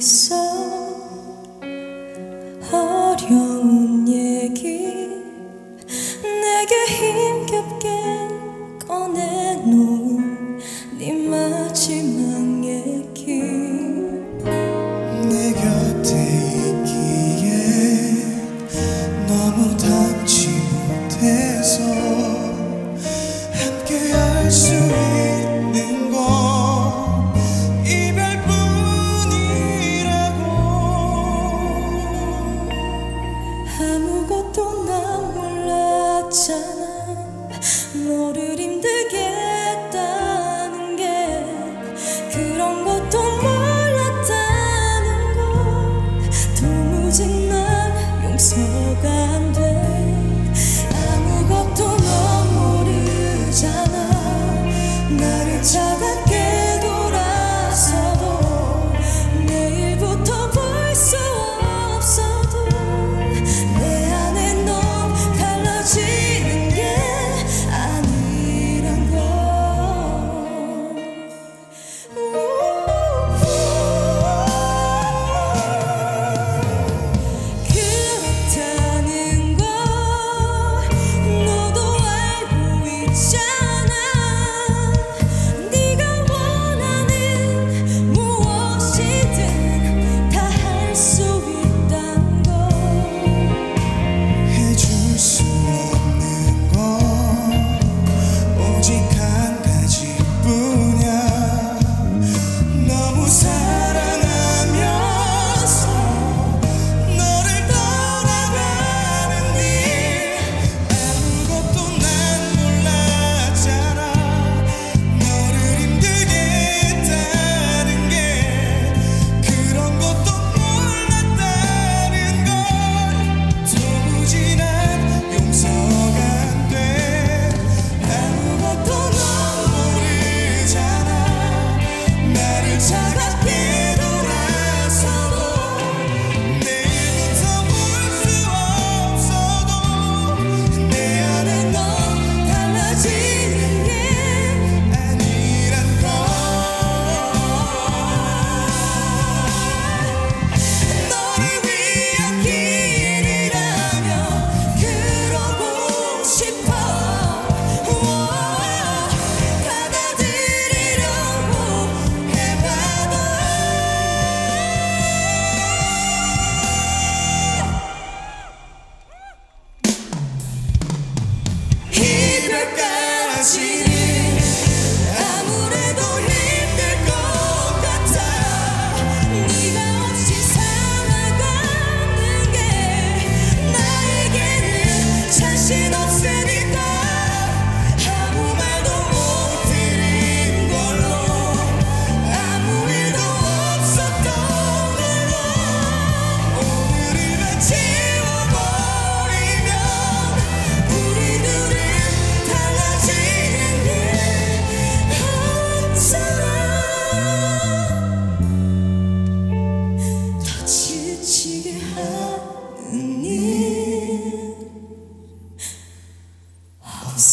있어? 어려운 얘기 내게 힘겹게 꺼내놓은 네 마지막 또 난 몰랐잖아.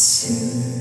soon.